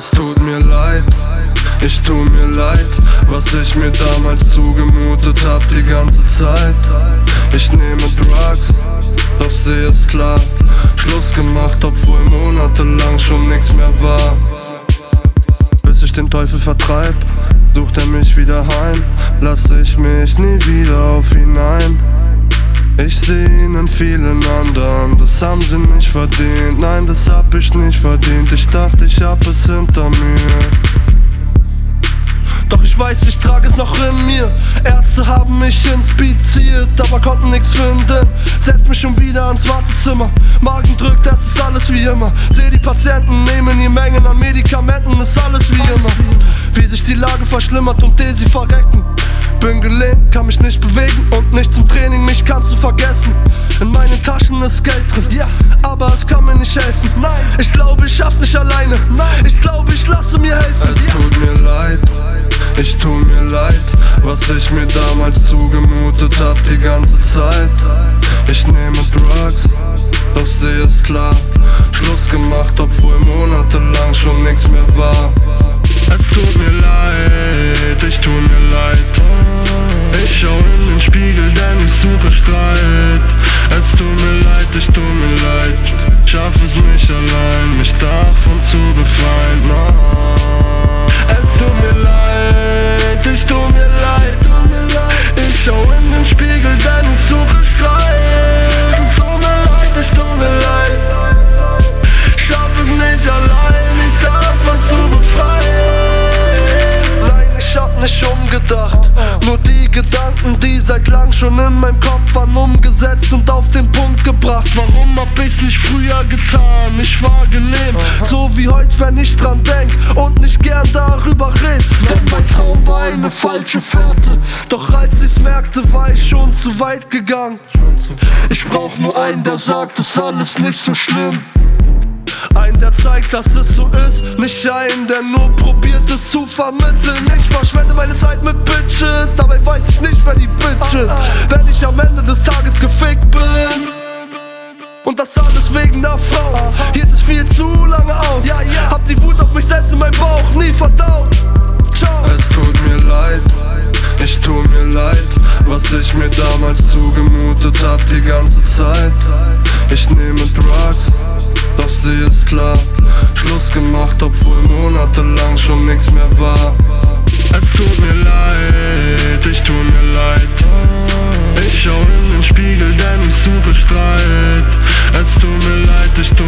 Es tut mir leid, ich tu mir leid, was ich mir damals zugemutet hab die ganze Zeit. Ich nehme Drugs, doch seh es klar. Schluss gemacht, obwohl monatelang schon nix mehr war. Bis ich den Teufel vertreib, sucht er mich wieder heim. Lass ich mich nie wieder auf. Ich seh ihn in vielen anderen, das haben sie nicht verdient. Nein, das hab ich nicht verdient. Ich dachte, ich hab es hinter mir. Doch ich weiß, ich trage es noch in mir. Ärzte haben mich inspiziert, aber konnten nichts finden. Setz mich schon wieder ans Wartezimmer. Magen drückt, das ist alles wie immer. Seh die Patienten nehmen ihr Mengen an Medikamenten, ist alles wie immer. Wie sich die Lage verschlimmert und die sie verrecken. Bin gelähmt, kann mich nicht bewegen und nicht zum Training, mich kannst du vergessen. In meinen Taschen ist Geld drin, ja, aber es kann mir nicht helfen. Nein, ich glaube, ich schaff's nicht alleine. Nein, ich glaube, ich lasse mir helfen. Es tut mir leid. Ich tu mir leid, was ich mir damals zugemutet hab die ganze Zeit. Ich nehme Drugs, doch seh es klar. Streit. Es tut mir leid, ich tu mir leid. Schaff es nicht allein, mich davon zu befreien. No. Es tut mir leid, ich tu mir leid. Ich schau in den Spiegel, denn ich suche Streit. Es tut mir leid, ich tu mir leid. Schaff es nicht allein, mich davon zu befreien. Nein, ich hab nicht umgedacht. Nur die Gedanken, die seit lang schon in meinem Kopf waren, umgesetzt und auf den Punkt gebracht. Warum hab ich's nicht früher getan? Ich war gelähmt, so wie heute, wenn ich dran denk und nicht gern darüber red. Denn mein Traum war eine falsche Fährte. Doch als ich's merkte, war ich schon zu weit gegangen. Ich brauch nur einen, der sagt, ist alles nicht so schlimm. Ein, der zeigt, dass es so ist. Nicht einen, der nur probiert es zu vermitteln. Ich verschwende meine Zeit mit Bitches. Dabei weiß ich nicht, wer die Bitch ist. Wenn ich am Ende des Tages gefickt bin. Und das alles wegen der Frau. Hielt es viel zu lange aus. Hab die Wut auf mich selbst in meinem Bauch nie verdaut. Ciao. Es tut mir leid. Ich tu mir leid, was ich mir damals zugemutet hab die ganze Zeit. Ich nehme Drugs, doch sie ist klar. Schluss gemacht, obwohl monatelang schon nix mehr war. Es tut mir leid, ich tu mir leid. Ich schau in den Spiegel, denn ich suche Streit. Es tut mir leid, ich tu